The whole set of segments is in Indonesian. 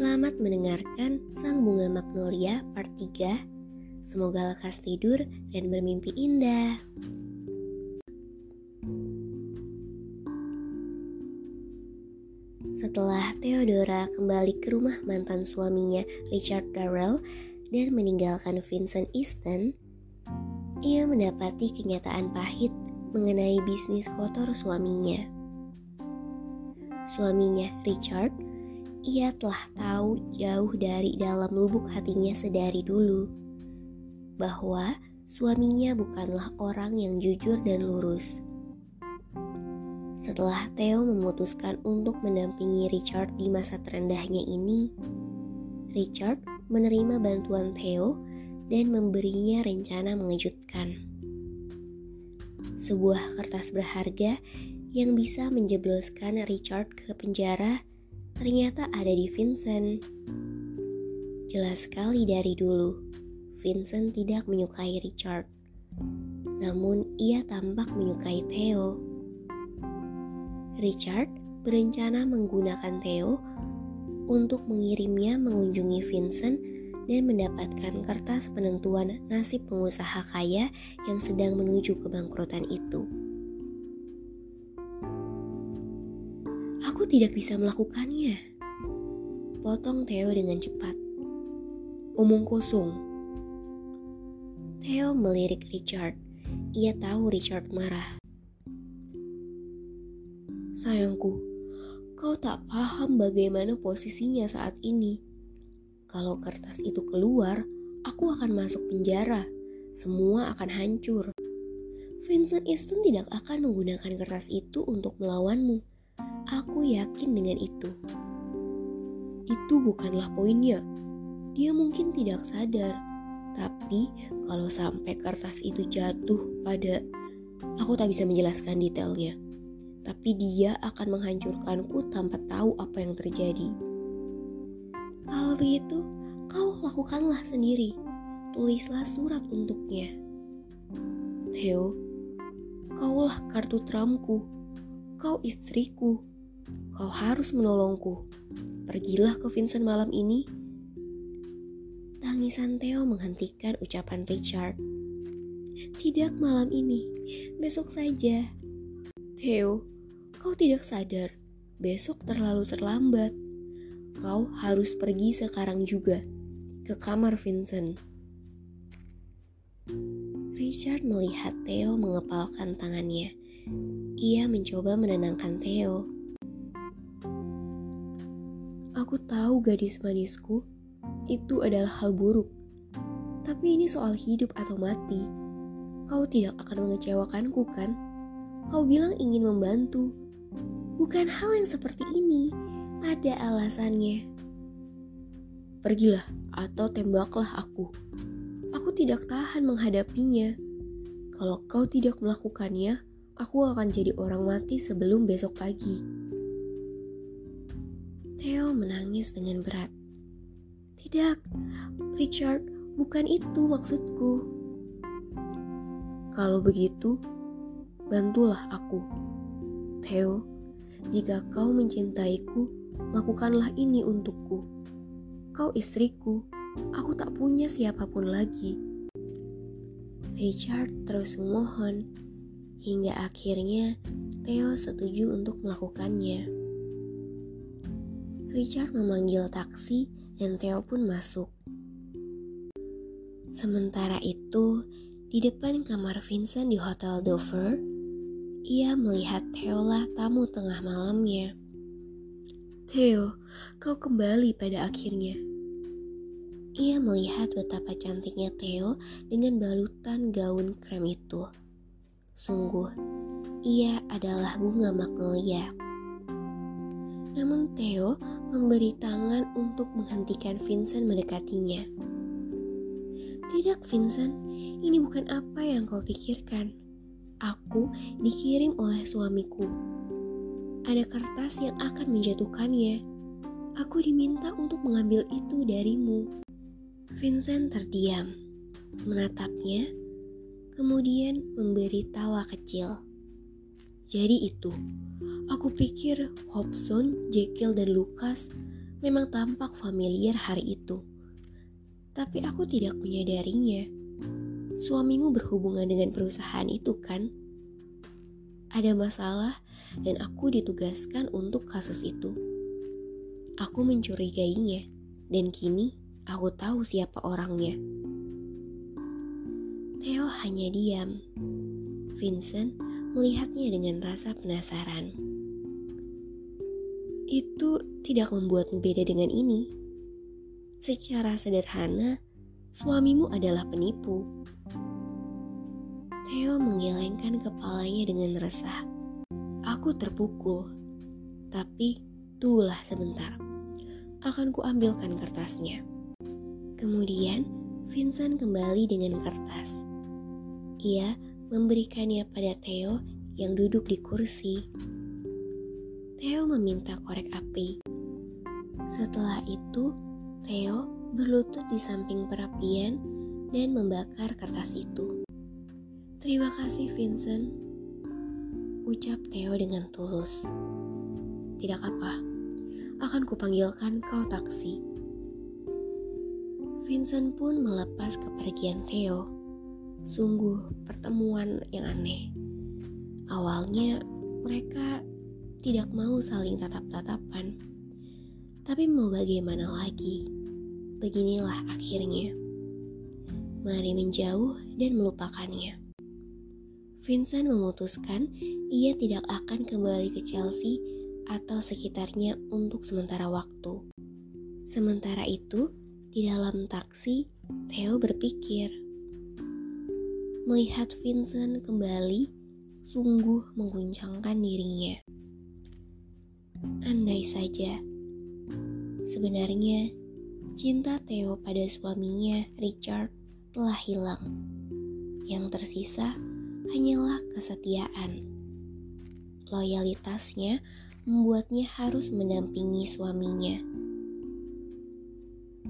Selamat mendengarkan Sang Bunga Magnolia part 3. Semoga lekas tidur dan bermimpi indah. Setelah Theodora kembali ke rumah mantan suaminya Richard Darrell dan meninggalkan Vincent Easton, ia mendapati kenyataan pahit mengenai bisnis kotor suaminya. Suaminya Richard, ia telah tahu jauh dari dalam lubuk hatinya sedari dulu bahwa suaminya bukanlah orang yang jujur dan lurus. Setelah Theo memutuskan untuk mendampingi Richard di masa terendahnya ini, Richard menerima bantuan Theo dan memberinya rencana mengejutkan. Sebuah kertas berharga yang bisa menjebloskan Richard ke penjara ternyata ada di Vincent. Jelas sekali dari dulu, Vincent tidak menyukai Richard. Namun ia tampak menyukai Theo. Richard berencana menggunakan Theo untuk mengirimnya mengunjungi Vincent dan mendapatkan kertas penentuan nasib pengusaha kaya yang sedang menuju kebangkrutan itu. Tidak bisa melakukannya. Potong Theo dengan cepat. Omong kosong. Theo melirik Richard. Ia tahu Richard marah. Sayangku, kau tak paham bagaimana posisinya saat ini. Kalau kertas itu keluar, aku akan masuk penjara. Semua akan hancur. Vincent Easton tidak akan menggunakan kertas itu untuk melawanmu. Aku yakin dengan itu. Itu bukanlah poinnya. Dia mungkin tidak sadar, tapi kalau sampai kertas itu jatuh pada aku tak bisa menjelaskan detailnya tapi dia akan menghancurkanku tanpa tahu apa yang terjadi. Kalau begitu, kau lakukanlah sendiri. Tulislah surat untuknya. Theo, kaulah kartu tramku. Kau istriku. Kau harus menolongku. Pergilah ke Vincent malam ini. Tangisan Theo menghentikan ucapan Richard. Tidak malam ini, besok saja. Theo, kau tidak sadar, besok terlalu terlambat. Kau harus pergi sekarang juga ke kamar Vincent. Richard melihat Theo mengepalkan tangannya. Ia mencoba menenangkan Theo. Aku tahu gadis manisku, itu adalah hal buruk. Tapi ini soal hidup atau mati. Kau tidak akan mengecewakanku kan? Kau bilang ingin membantu. Bukan hal yang seperti ini. Ada alasannya. Pergilah atau tembaklah aku. Aku tidak tahan menghadapinya. Kalau kau tidak melakukannya, aku akan jadi orang mati sebelum besok pagi. Theo menangis dengan berat. Tidak, Richard, bukan itu maksudku. Kalau begitu, bantulah aku. Theo, jika kau mencintaiku, lakukanlah ini untukku. Kau istriku, aku tak punya siapa pun lagi. Richard terus memohon, hingga akhirnya Theo setuju untuk melakukannya. Richard memanggil taksi dan Theo pun masuk. Sementara itu, Di depan kamar Vincent di Hotel Dover, ia melihat Theola tamu tengah malamnya. Theo, kau kembali pada akhirnya. Ia melihat betapa cantiknya Theo dengan balutan gaun krem itu. Sungguh, ia adalah bunga magnolia. Namun Theo memberi tangan untuk menghentikan Vincent mendekatinya. Tidak Vincent, ini bukan apa yang kau pikirkan. Aku dikirim oleh suamiku. Ada kertas yang akan menjatuhkannya. Aku diminta untuk mengambil itu darimu. Vincent terdiam, menatapnya, kemudian memberi tawa kecil. Jadi itu, aku pikir Hobson, Jekyll, dan Lucas memang tampak familiar hari itu. Tapi aku tidak menyadarinya. Suamimu berhubungan dengan perusahaan itu kan? Ada masalah dan aku ditugaskan untuk kasus itu. Aku mencurigainya dan kini Aku tahu siapa orangnya. Theo hanya diam. Vincent melihatnya dengan rasa penasaran. Itu tidak membuatmu beda dengan ini. Secara sederhana, suamimu adalah penipu. Theo menggelengkan kepalanya dengan resah. Aku terpukul, tapi tunggulah sebentar. Akan kuambilkan kertasnya. Kemudian, Vincent kembali dengan kertas. Ia memberikannya pada Theo yang duduk di kursi. Theo meminta korek api. Setelah itu, Theo berlutut di samping perapian dan membakar kertas itu. Terima kasih Vincent, ucap Theo dengan tulus. Tidak apa, akan kupanggilkan kau taksi. Vincent pun melepas kepergian Theo. Sungguh pertemuan yang aneh. Awalnya mereka tidak mau saling tatap-tatapan. Tapi mau bagaimana lagi? Beginilah akhirnya. Mari menjauh dan melupakannya. Vincent memutuskan ia tidak akan kembali ke Chelsea atau sekitarnya untuk sementara waktu. Sementara itu, di dalam taksi, Theo berpikir. Melihat Vincent kembali, sungguh mengguncangkan dirinya. Andai saja, sebenarnya cinta Theo pada suaminya Richard telah hilang. Yang tersisa hanyalah kesetiaan. Loyalitasnya membuatnya harus mendampingi suaminya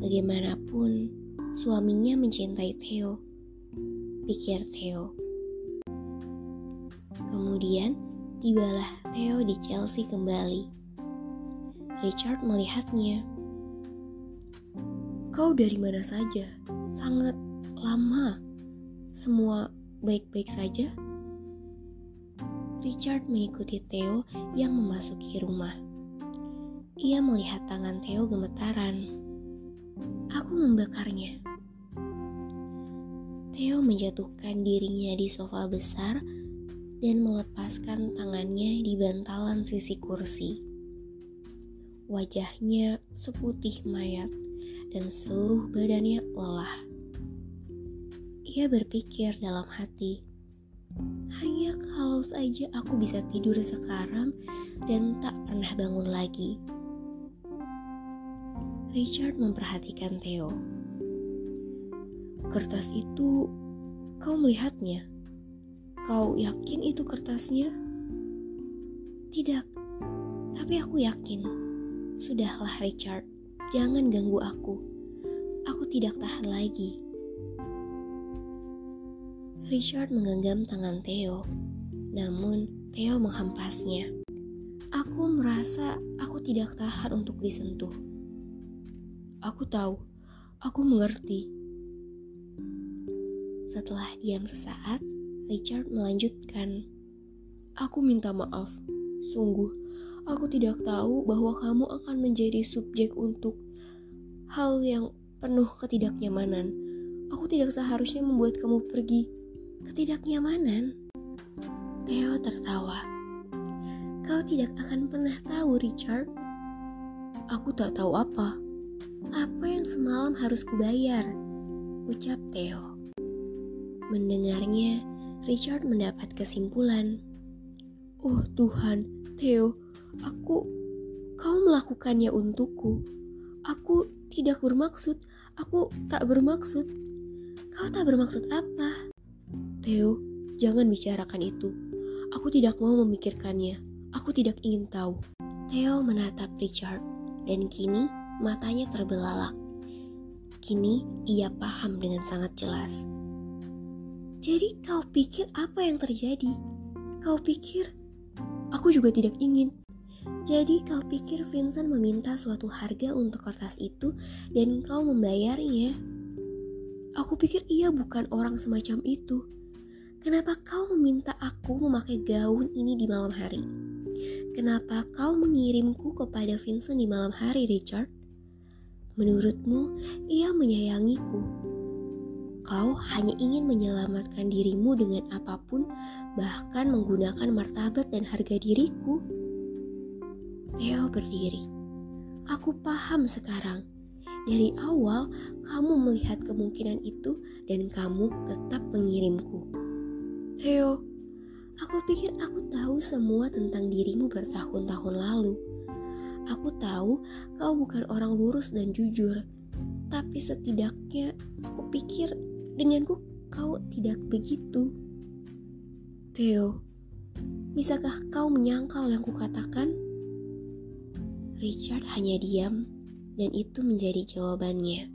Bagaimanapun, suaminya mencintai Theo. Pikir Theo. Kemudian, tibalah Theo di Chelsea kembali. Richard melihatnya. Kau dari mana saja? Sangat lama. Semua baik-baik saja? Richard mengikuti Theo yang memasuki rumah. Ia melihat tangan Theo gemetaran. Aku membakarnya. Theo menjatuhkan dirinya di sofa besar dan melepaskan tangannya di bantalan sisi kursi. Wajahnya seputih mayat dan seluruh badannya lelah. Ia berpikir dalam hati, hanya kalau saja aku bisa tidur sekarang dan tak pernah bangun lagi. Richard memperhatikan Theo. Kertas itu, kau melihatnya? Kau yakin itu kertasnya? Tidak, tapi aku yakin. Sudahlah Richard, jangan ganggu aku. Aku tidak tahan lagi. Richard menggenggam tangan Theo, namun Theo menghempasnya. Aku merasa aku tidak tahan untuk disentuh. Aku tahu, aku mengerti. Setelah diam sesaat, Richard melanjutkan. Aku minta maaf. Sungguh, aku tidak tahu bahwa kamu akan menjadi subjek untuk hal yang penuh ketidaknyamanan. Aku tidak seharusnya membuat kamu pergi. ketidaknyamanan. Theo tertawa. Kau tidak akan pernah tahu, Richard. Aku tak tahu apa. Apa yang semalam harus kubayar? Ucap Theo. Mendengarnya, Richard mendapat kesimpulan. Oh Tuhan, Theo, aku, kau melakukannya untukku. Aku tidak bermaksud, aku tak bermaksud. Kau tak bermaksud apa? Theo, jangan bicarakan itu. Aku tidak mau memikirkannya. Aku tidak ingin tahu. Theo menatap Richard, dan kini matanya terbelalak. Kini ia paham dengan sangat jelas jadi kau pikir apa yang terjadi? Kau pikir aku juga tidak ingin. Jadi kau pikir Vincent meminta suatu harga untuk kertas itu dan kau membayarnya? Aku pikir ia bukan orang semacam itu. Kenapa kau meminta aku memakai gaun ini di malam hari? Kenapa kau mengirimku kepada Vincent di malam hari, Richard? Menurutmu, ia menyayangiku Kau hanya ingin menyelamatkan dirimu dengan apa pun, bahkan menggunakan martabat dan harga diriku. Theo berdiri. Aku paham sekarang. Dari awal, kamu melihat kemungkinan itu dan kamu tetap mengirimku. Theo, aku pikir aku tahu semua tentang dirimu bertahun-tahun lalu. Aku tahu kau bukan orang lurus dan jujur, tapi setidaknya aku pikir Denganku kau tidak begitu. Theo, bisakah kau menyangkal yang kukatakan? Richard hanya diam dan itu menjadi jawabannya.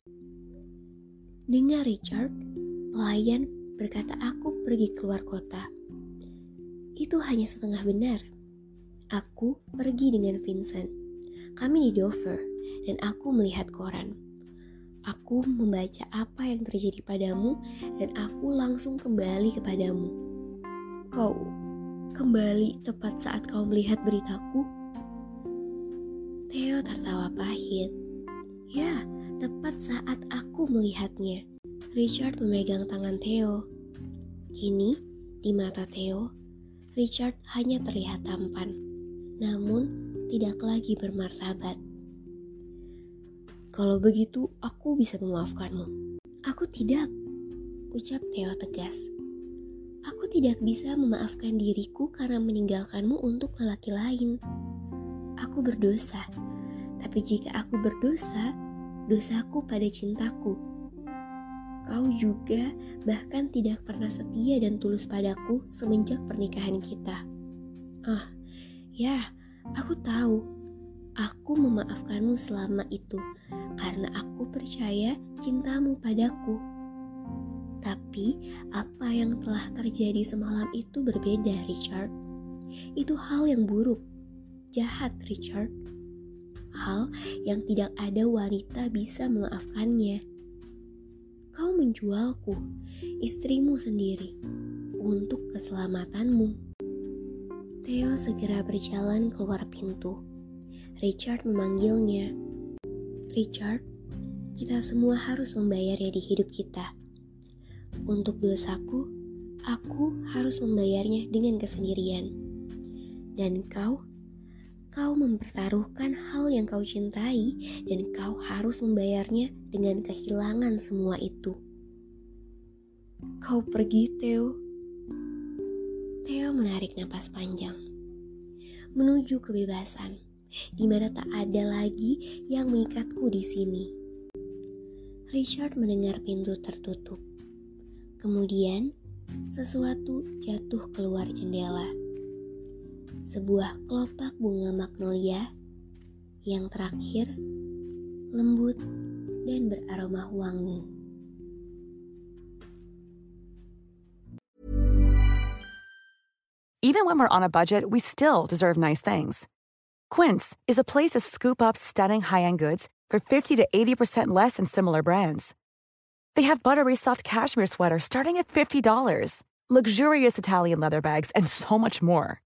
Dengar Richard, pelayan berkata aku pergi keluar kota. Itu hanya setengah benar. Aku pergi dengan Vincent. Kami di Dover dan aku melihat koran. Aku membaca apa yang terjadi padamu dan aku langsung kembali kepadamu. Kau kembali tepat saat kau melihat beritaku? Theo tertawa pahit. Ya, tepat saat aku melihatnya. Richard memegang tangan Theo. Kini, di mata Theo, Richard hanya terlihat tampan, namun tidak lagi bermartabat. Kalau begitu, aku bisa memaafkanmu. Aku tidak, ucap Theo tegas. Aku tidak bisa memaafkan diriku karena meninggalkanmu untuk lelaki lain. Aku berdosa, tapi jika aku berdosa, dosaku pada cintaku. Kau juga bahkan tidak pernah setia dan tulus padaku semenjak pernikahan kita. Ah, ya, aku tahu Aku memaafkanmu selama itu karena aku percaya cintamu padaku. Tapi apa yang telah terjadi semalam itu berbeda, Richard. Itu hal yang buruk, jahat, Richard. Hal yang tidak ada wanita bisa memaafkannya. Kau menjualku, istrimu sendiri, untuk keselamatanmu. Theo segera berjalan keluar pintu. Richard memanggilnya. Richard, kita semua harus membayarnya di hidup kita. Untuk dosaku, aku harus membayarnya dengan kesendirian. Dan kau, kau mempertaruhkan hal yang kau cintai dan kau harus membayarnya dengan kehilangan semua itu. Kau pergi, Theo. Theo menarik napas panjang menuju kebebasan di mana tak ada lagi yang mengikatku di sini. Richard mendengar pintu tertutup. Kemudian, sesuatu jatuh keluar jendela. Sebuah kelopak bunga magnolia yang terakhir lembut dan beraroma wangi. Even when we're on a budget, we still deserve nice things. Quince is a place to scoop up stunning high-end goods for 50 to 80% less than similar brands. They have buttery soft cashmere sweaters starting at $50, luxurious Italian leather bags, and so much more.